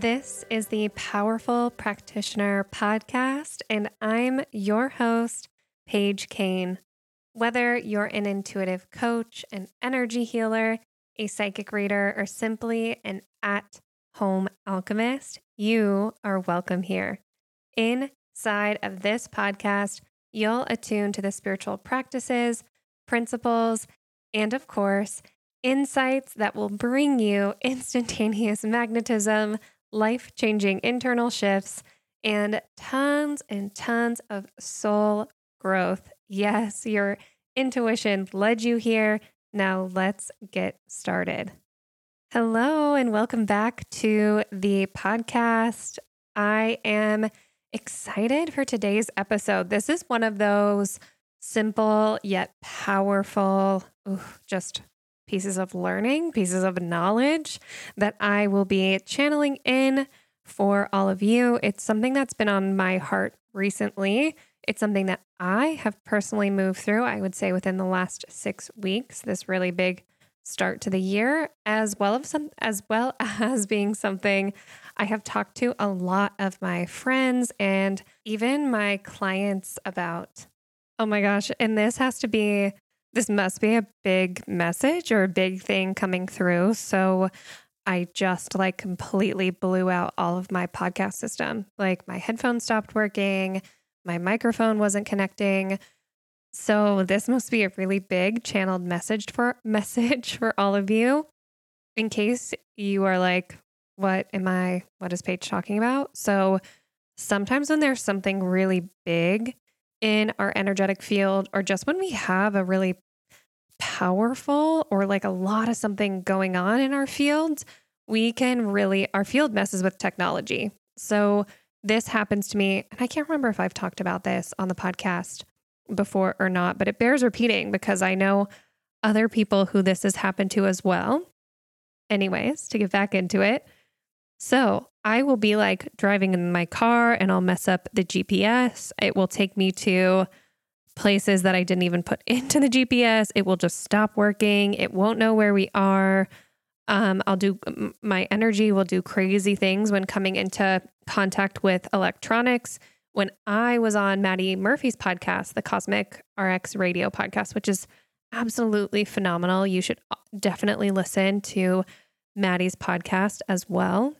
This is the Powerful Practitioner Podcast, and I'm your host, Paige Kane. Whether you're an intuitive coach, an energy healer, a psychic reader, or simply an at home alchemist, you are welcome here. Inside of this podcast, you'll attune to the spiritual practices, principles, and of course, insights that will bring you instantaneous magnetism life changing internal shifts, and tons and tons of soul growth. Yes, your intuition led you here. Now let's get started. Hello, and welcome back to the podcast. I am excited for today's episode. This is one of those simple yet powerful, ooh, just pieces of learning, pieces of knowledge that I will be channeling in for all of you. It's something that's been on my heart recently. It's something that I have personally moved through, I would say within the last 6 weeks, this really big start to the year as well as some as well as being something I have talked to a lot of my friends and even my clients about. Oh my gosh, and this has to be this must be a big message or a big thing coming through. So I just like completely blew out all of my podcast system. Like my headphones stopped working, my microphone wasn't connecting. So this must be a really big channeled message for message for all of you. In case you are like, what am I what is Paige talking about? So sometimes when there's something really big in our energetic field, or just when we have a really powerful or like a lot of something going on in our fields, we can really, our field messes with technology. So this happens to me, and I can't remember if I've talked about this on the podcast before or not, but it bears repeating because I know other people who this has happened to as well. Anyways, to get back into it. So I will be like driving in my car and I'll mess up the GPS. It will take me to places that I didn't even put into the GPS. It will just stop working. It won't know where we are. Um, I'll do my energy will do crazy things when coming into contact with electronics. When I was on Maddie Murphy's podcast, the Cosmic RX Radio podcast, which is absolutely phenomenal, you should uh, definitely listen to Maddie's podcast as well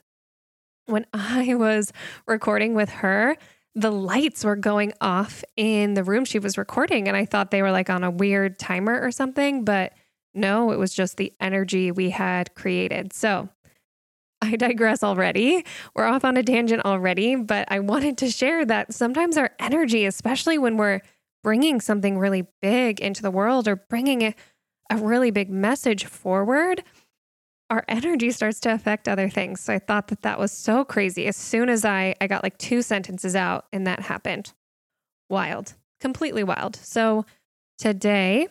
when I was recording with her, the lights were going off in the room she was recording. And I thought they were like on a weird timer or something, but no, it was just the energy we had created. So I digress already. We're off on a tangent already, but I wanted to share that sometimes our energy, especially when we're bringing something really big into the world or bringing a, a really big message forward, our energy starts to affect other things. So I thought that that was so crazy. As soon as I I got like two sentences out and that happened. Wild. Completely wild. So today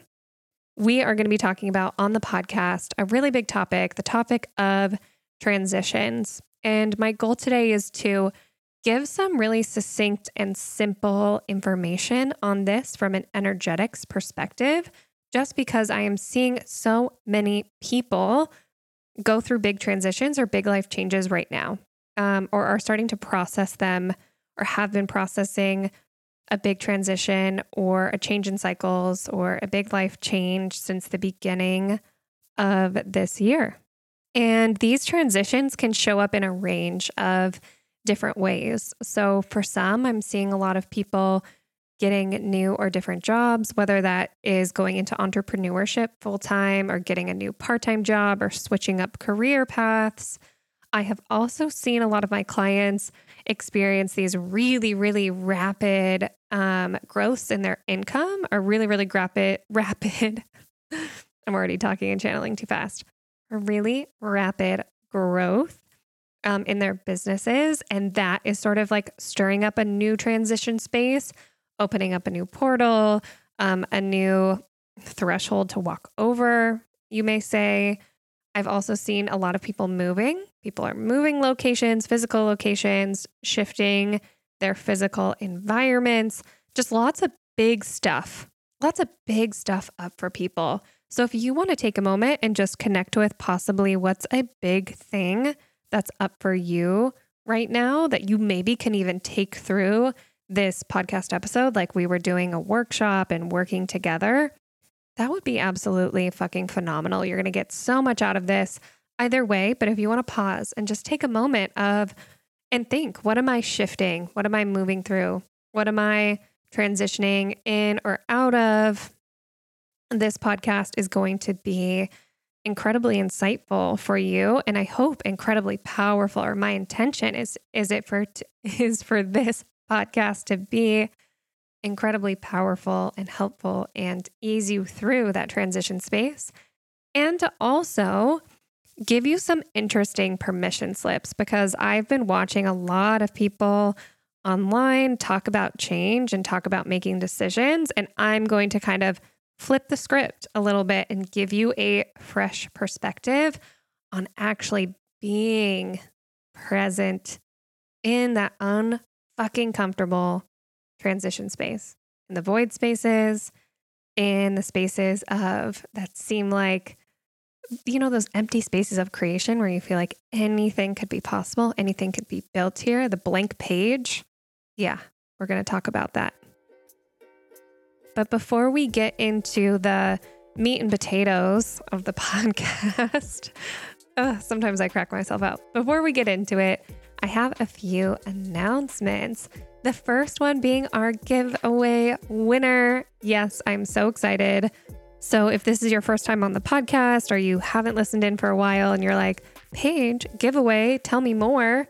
we are going to be talking about on the podcast a really big topic, the topic of transitions. And my goal today is to give some really succinct and simple information on this from an energetics perspective, just because I am seeing so many people go through big transitions or big life changes right now, um, or are starting to process them or have been processing a big transition or a change in cycles or a big life change since the beginning of this year. And these transitions can show up in a range of different ways. So, for some, I'm seeing a lot of people getting new or different jobs, whether that is going into entrepreneurship full time or getting a new part time job or switching up career paths. I have also seen a lot of my clients experience these really, really rapid um, growths in their income, or really, really rapid, rapid. I'm already talking and channeling too fast. Really rapid growth um, in their businesses. And that is sort of like stirring up a new transition space opening up a new portal, um, a new threshold to walk over, you may say. I've also seen a lot of people moving. People are moving locations, physical locations, shifting their physical environments, just lots of big stuff, lots of big stuff up for people. So if you want to take a moment and just connect with possibly what's a big thing that's up for you right now that you maybe can even take through this podcast episode, like we were doing a workshop and working together, that would be absolutely fucking phenomenal. You're going to get so much out of this either way. But if you want to pause and just take a moment of and think, what am I shifting? What am I moving through? What am I transitioning in or out of? This podcast is going to be incredibly insightful for you and I hope incredibly powerful or my intention is is it for t- is for this podcast to be incredibly powerful and helpful and ease you through that transition space and to also give you some interesting permission slips because I've been watching a lot of people online talk about change and talk about making decisions and I'm going to kind of flip the script a little bit and give you a fresh perspective on actually being present in that unfucking comfortable transition space, in the void spaces, in the spaces of that seem like, you know, those empty spaces of creation where you feel like anything could be possible, anything could be built here, the blank page. Yeah, we're going to talk about that. But before we get into the meat and potatoes of the podcast, uh, sometimes I crack myself out. Before we get into it, I have a few announcements. The first one being our giveaway winner. Yes, I'm so excited. So, if this is your first time on the podcast or you haven't listened in for a while and you're like, Paige, giveaway, tell me more.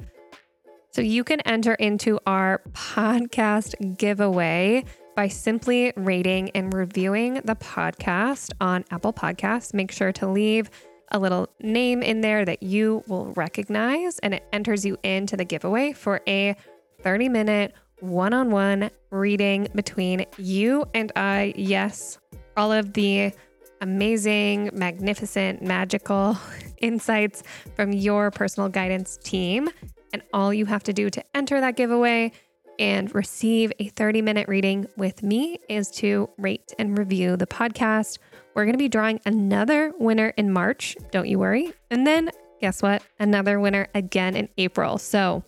So, you can enter into our podcast giveaway by simply rating and reviewing the podcast on Apple Podcasts. Make sure to leave a little name in there that you will recognize, and it enters you into the giveaway for a 30 minute one on one reading between you and I. Yes, all of the amazing, magnificent, magical insights from your personal guidance team. And all you have to do to enter that giveaway and receive a 30 minute reading with me is to rate and review the podcast. We're going to be drawing another winner in March. Don't you worry. And then guess what? Another winner again in April. So,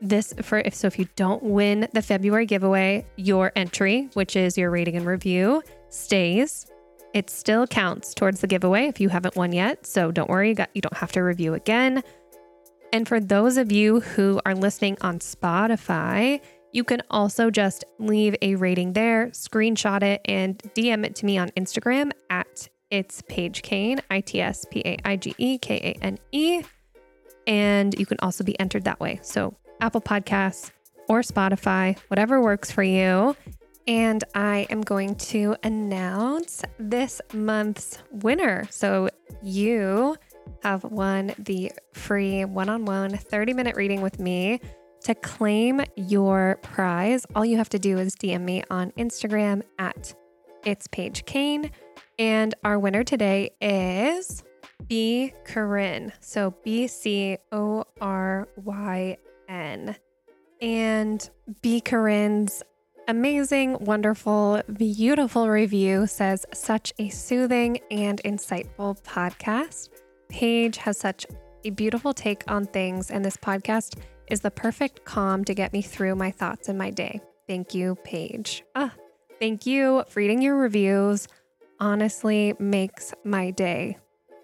this for if so if you don't win the February giveaway, your entry, which is your rating and review, stays. It still counts towards the giveaway if you haven't won yet. So don't worry, you don't have to review again. And for those of you who are listening on Spotify, you can also just leave a rating there, screenshot it, and DM it to me on Instagram at it's Paige Kane, I T S P A I G E K A N E. And you can also be entered that way. So, Apple Podcasts or Spotify, whatever works for you. And I am going to announce this month's winner. So, you have won the free one on one 30 minute reading with me to claim your prize, all you have to do is DM me on Instagram at it's Paige Kane. And our winner today is B. Coryn. So B C O R Y N. And B. Coryn's amazing, wonderful, beautiful review says, such a soothing and insightful podcast. Paige has such a beautiful take on things, and this podcast is the perfect calm to get me through my thoughts in my day. Thank you, Paige. Ah, thank you for reading your reviews. Honestly, makes my day.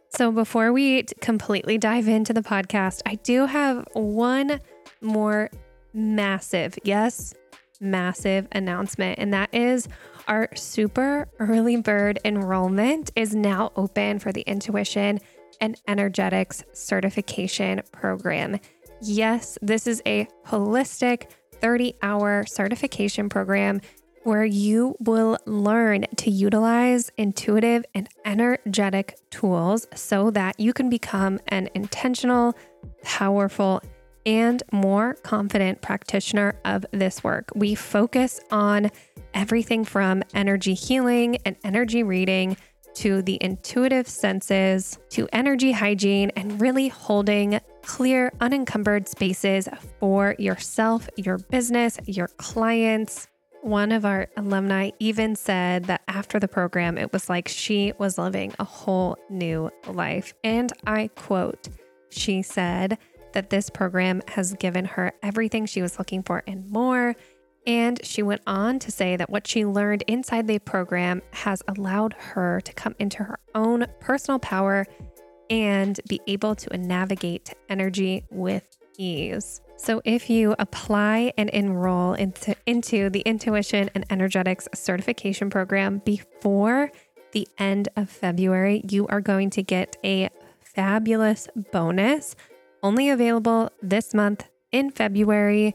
So, before we completely dive into the podcast, I do have one more massive, yes, massive announcement, and that is our super early bird enrollment is now open for the Intuition and Energetics Certification Program. Yes, this is a holistic 30 hour certification program where you will learn to utilize intuitive and energetic tools so that you can become an intentional, powerful, and more confident practitioner of this work. We focus on everything from energy healing and energy reading to the intuitive senses, to energy hygiene, and really holding clear, unencumbered spaces for yourself, your business, your clients. One of our alumni even said that after the program, it was like she was living a whole new life. And I quote, she said, that this program has given her everything she was looking for and more. And she went on to say that what she learned inside the program has allowed her to come into her own personal power and be able to navigate energy with ease. So, if you apply and enroll into, into the Intuition and Energetics certification program before the end of February, you are going to get a fabulous bonus only available this month in February.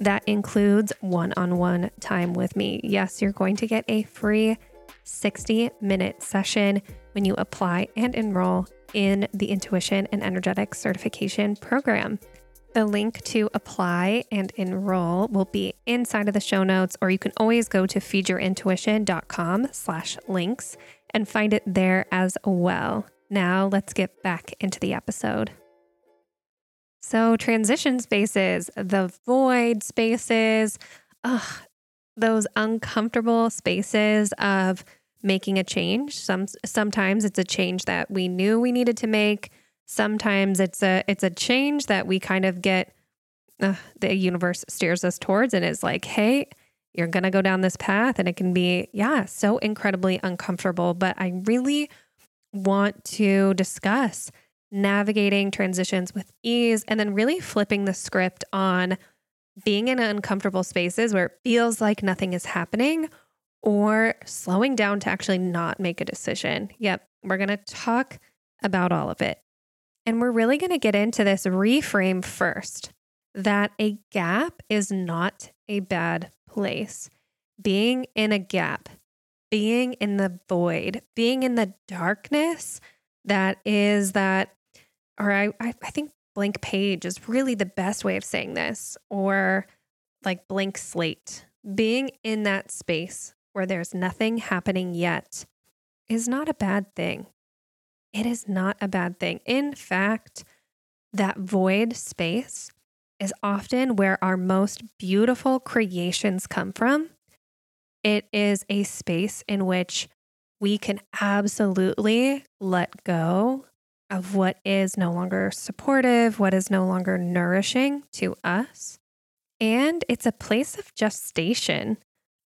That includes one on one time with me. Yes, you're going to get a free 60 minute session when you apply and enroll in the Intuition and Energetics certification program. The link to apply and enroll will be inside of the show notes, or you can always go to feedyourintuition.com slash links and find it there as well. Now let's get back into the episode. So, transition spaces, the void spaces, ugh, those uncomfortable spaces of making a change. Some sometimes it's a change that we knew we needed to make sometimes it's a it's a change that we kind of get uh, the universe steers us towards and is like hey you're going to go down this path and it can be yeah so incredibly uncomfortable but i really want to discuss navigating transitions with ease and then really flipping the script on being in uncomfortable spaces where it feels like nothing is happening or slowing down to actually not make a decision. Yep, we're going to talk about all of it. And we're really going to get into this reframe first that a gap is not a bad place. Being in a gap, being in the void, being in the darkness that is that, or I, I, think blank page is really the best way of saying this, or like blank slate. Being in that space where there's nothing happening yet is not a bad thing it is not a bad thing. In fact, that void space is often where our most beautiful creations come from. It is a space in which we can absolutely let go of what is no longer supportive, what is no longer nourishing to us. And it's a place of gestation.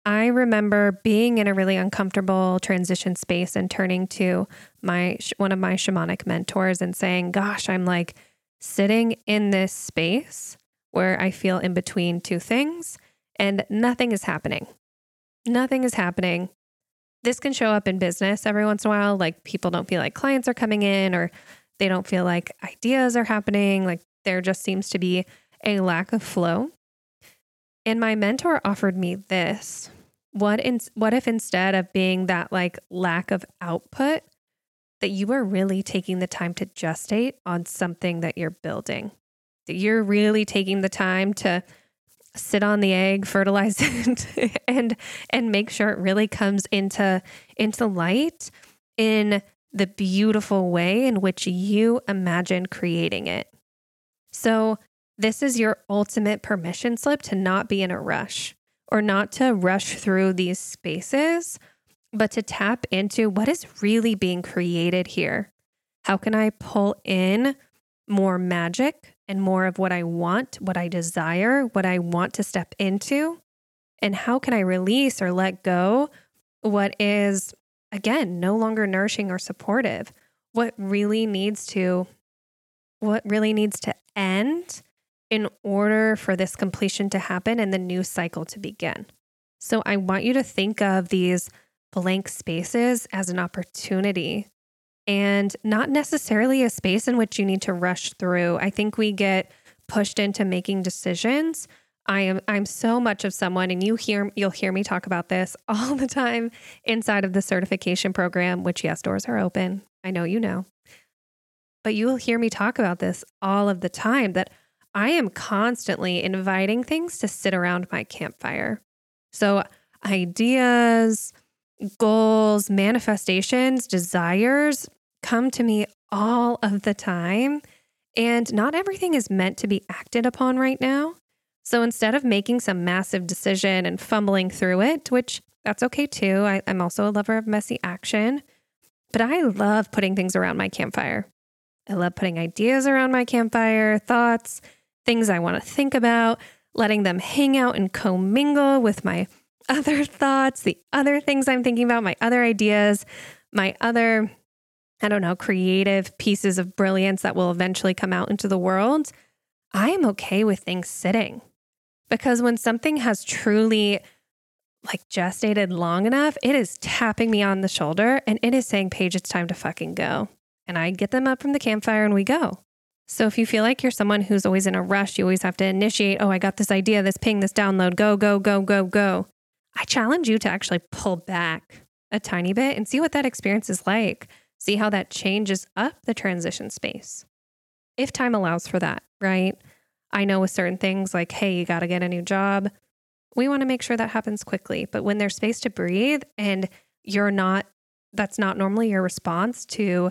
I remember being in a really uncomfortable transition space and turning to my one of my shamanic mentors and saying, "Gosh, I'm like sitting in this space where I feel in between two things and nothing is happening. Nothing is happening. This can show up in business every once in a while like people don't feel like clients are coming in or they don't feel like ideas are happening, like there just seems to be a lack of flow. And my mentor offered me this what in, what if instead of being that like lack of output that you are really taking the time to gestate on something that you're building? That you're really taking the time to sit on the egg fertilize it and and make sure it really comes into into light in the beautiful way in which you imagine creating it. So this is your ultimate permission slip to not be in a rush or not to rush through these spaces, but to tap into what is really being created here. How can I pull in more magic and more of what I want, what I desire, what I want to step into? And how can I release or let go what is, again, no longer nourishing or supportive? What really needs to, what really needs to end in order for this completion to happen and the new cycle to begin. So I want you to think of these blank spaces as an opportunity and not necessarily a space in which you need to rush through. I think we get pushed into making decisions. I am I'm so much of someone and you hear you'll hear me talk about this all the time inside of the certification program, which yes, doors are open. I know you know. But you will hear me talk about this all of the time that I am constantly inviting things to sit around my campfire. So, ideas, goals, manifestations, desires come to me all of the time. And not everything is meant to be acted upon right now. So instead of making some massive decision and fumbling through it, which that's okay too, I, am also a lover of messy action, but I love putting things around my campfire. I love putting ideas around my campfire, thoughts, things I want to think about, letting them hang out and commingle with my other thoughts, the other things I'm thinking about, my other ideas, my other, I don't know, creative pieces of brilliance that will eventually come out into the world. I am okay with things sitting because when something has truly like gestated long enough, it is tapping me on the shoulder and it is saying, Paige, it's time to fucking go. And I get them up from the campfire and we go. So if you feel like you're someone who's always in a rush, you always have to initiate, oh, I got this idea, this ping, this download, go, go, go, go, go. I challenge you to actually pull back a tiny bit and see what that experience is like. See how that changes up the transition space. If time allows for that, right? I know with certain things like, hey, you got to get a new job. We want to make sure that happens quickly. But when there's space to breathe and you're not, that's not normally your response to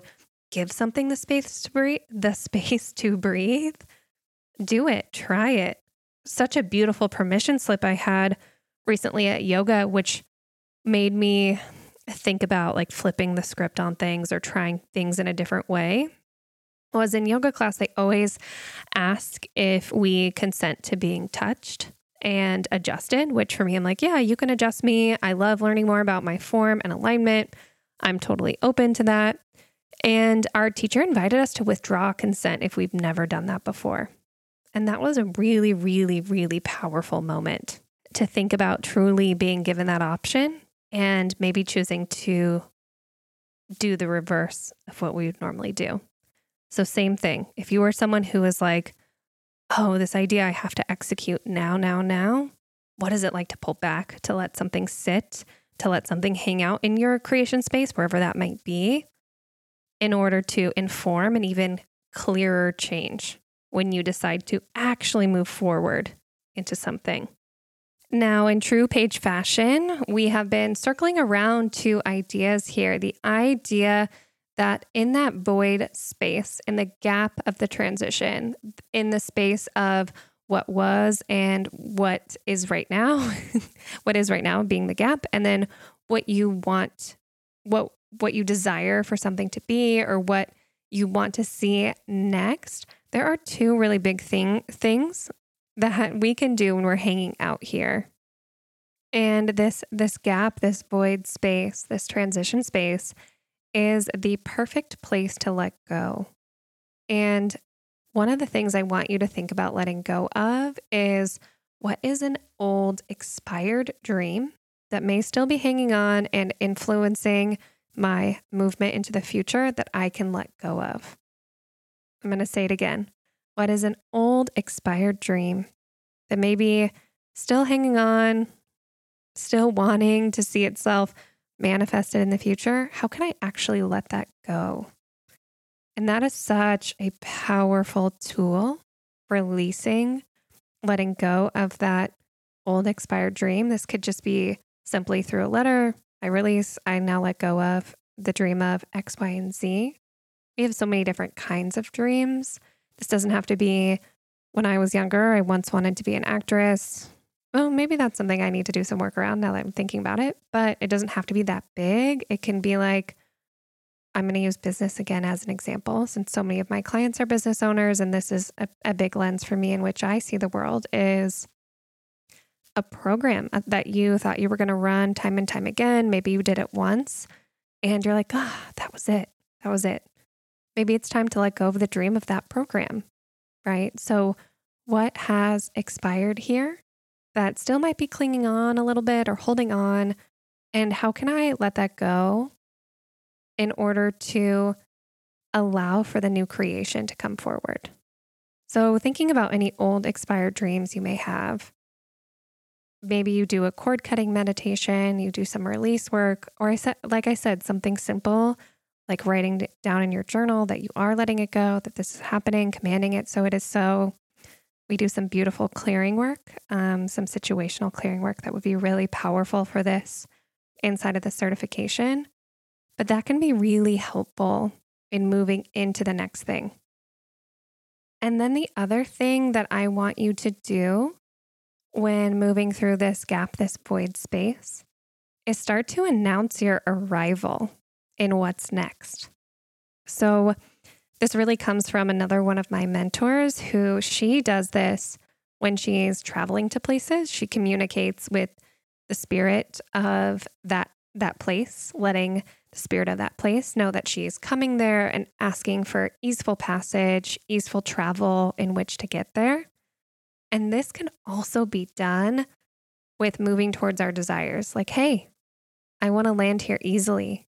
give something the space to breathe, the space to breathe, do it, try it. Such a beautiful permission slip I had recently at yoga, which made me think about like flipping the script on things or trying things in a different way. Was in yoga class, they always ask if we consent to being touched and adjusted, which for me, I'm like, yeah, you can adjust me. I love learning more about my form and alignment. I'm totally open to that. And our teacher invited us to withdraw consent if we've never done that before. And that was a really, really, really powerful moment to think about truly being given that option and maybe choosing to do the reverse of what we would normally do. So, same thing. If you are someone who is like, oh, this idea I have to execute now, now, now, what is it like to pull back, to let something sit, to let something hang out in your creation space, wherever that might be? In order to inform an even clearer change when you decide to actually move forward into something. Now, in true Paige fashion, we have been circling around two ideas here. The idea that in that void space, in the gap of the transition, in the space of what was and what is right now, what is right now being the gap, and then what you want, what what you desire for something to be or what you want to see next, there are two really big thing things that we can do when we're hanging out here. And this this gap, this void space, this transition space is the perfect place to let go. And one of the things I want you to think about letting go of is what is an old expired dream that may still be hanging on and influencing my movement into the future that I can let go of. I'm going to say it again. What is an old expired dream that may be still hanging on, still wanting to see itself manifested in the future? How can I actually let that go? And that is such a powerful tool, releasing, letting go of that old expired dream. This could just be simply through a letter, I release, I now let go of the dream of X, Y, and Z. We have so many different kinds of dreams. This doesn't have to be when I was younger, I once wanted to be an actress. Well, maybe that's something I need to do some work around now that I'm thinking about it, but it doesn't have to be that big. It can be like, I'm going to use business again as an example, since so many of my clients are business owners, and this is a, a big lens for me in which I see the world is a program uh, that you thought you were going to run time and time again. Maybe you did it once and you're like, ah, oh, that was it. That was it. Maybe it's time to let go of the dream of that program, right? So, what has expired here that still might be clinging on a little bit or holding on? And how can I let that go in order to allow for the new creation to come forward? So, thinking about any old expired dreams you may have, maybe you do a cord cutting meditation, you do some release work, or I said, like I said, something simple like writing down in your journal that you are letting it go, that this is happening, commanding it so it is so. We do some beautiful clearing work, um, some situational clearing work that would be really powerful for this inside of the certification. But that can be really helpful in moving into the next thing. And then the other thing that I want you to do when moving through this gap, this void space, is start to announce your arrival in what's next. So, This really comes from another one of my mentors who she does this when she's traveling to places. She communicates with the spirit of that that place, letting the spirit of that place know that she is coming there and asking for easeful passage, easeful travel in which to get there. And this can also be done with moving towards our desires. Like, hey, I want to land here easily.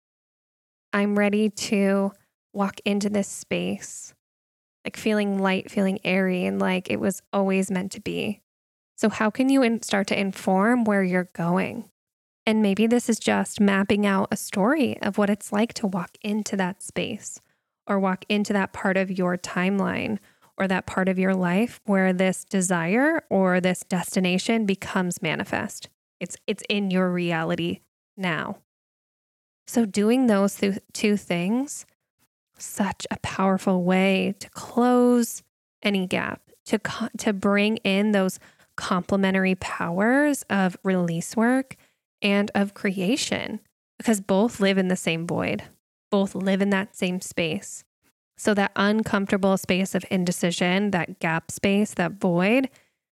I'm ready to walk into this space, like feeling light, feeling airy, and like it was always meant to be. So, how can you in- start to inform where you're going? And maybe this is just mapping out a story of what it's like to walk into that space or walk into that part of your timeline or that part of your life where this desire or this destination becomes manifest. It's it's in your reality now. So doing those th- two things such a powerful way to close any gap, to co- to bring in those complementary powers of release work and of creation because both live in the same void. Both live in that same space. So, that uncomfortable space of indecision, that gap space, that void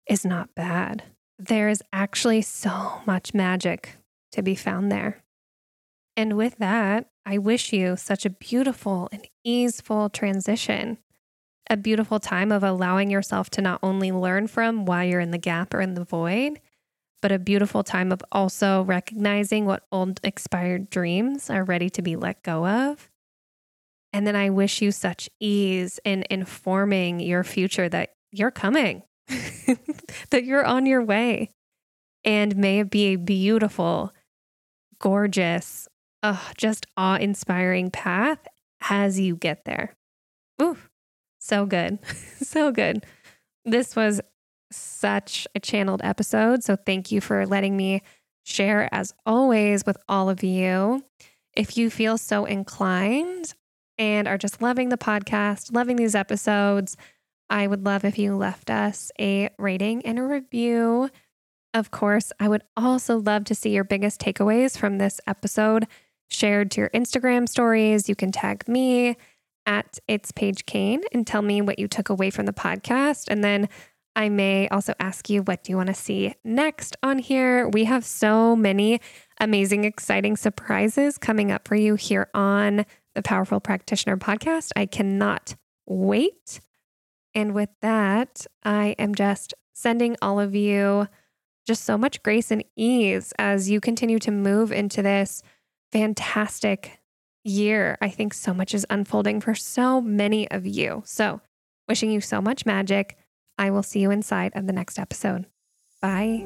is not bad. There is actually so much magic to be found there. And with that, I wish you such a beautiful and easeful transition, a beautiful time of allowing yourself to not only learn from why you're in the gap or in the void, but a beautiful time of also recognizing what old expired dreams are ready to be let go of. And then I wish you such ease in informing your future that you're coming, that you're on your way. And may it be a beautiful, gorgeous, oh, just awe inspiring path as you get there. Ooh, so good. so good. This was such a channeled episode. So thank you for letting me share, as always, with all of you. If you feel so inclined and are just loving the podcast, loving these episodes, I would love if you left us a rating and a review. Of course, I would also love to see your biggest takeaways from this episode shared to your Instagram stories. You can tag me at It's Paige Kane and tell me what you took away from the podcast. And then I may also ask you, what do you want to see next on here? We have so many amazing, exciting surprises coming up for you here on the Powerful Practitioner podcast. I cannot wait. And with that, I am just sending all of you just so much grace and ease as you continue to move into this fantastic year. I think so much is unfolding for so many of you. So, wishing you so much magic I will see you inside of the next episode. Bye.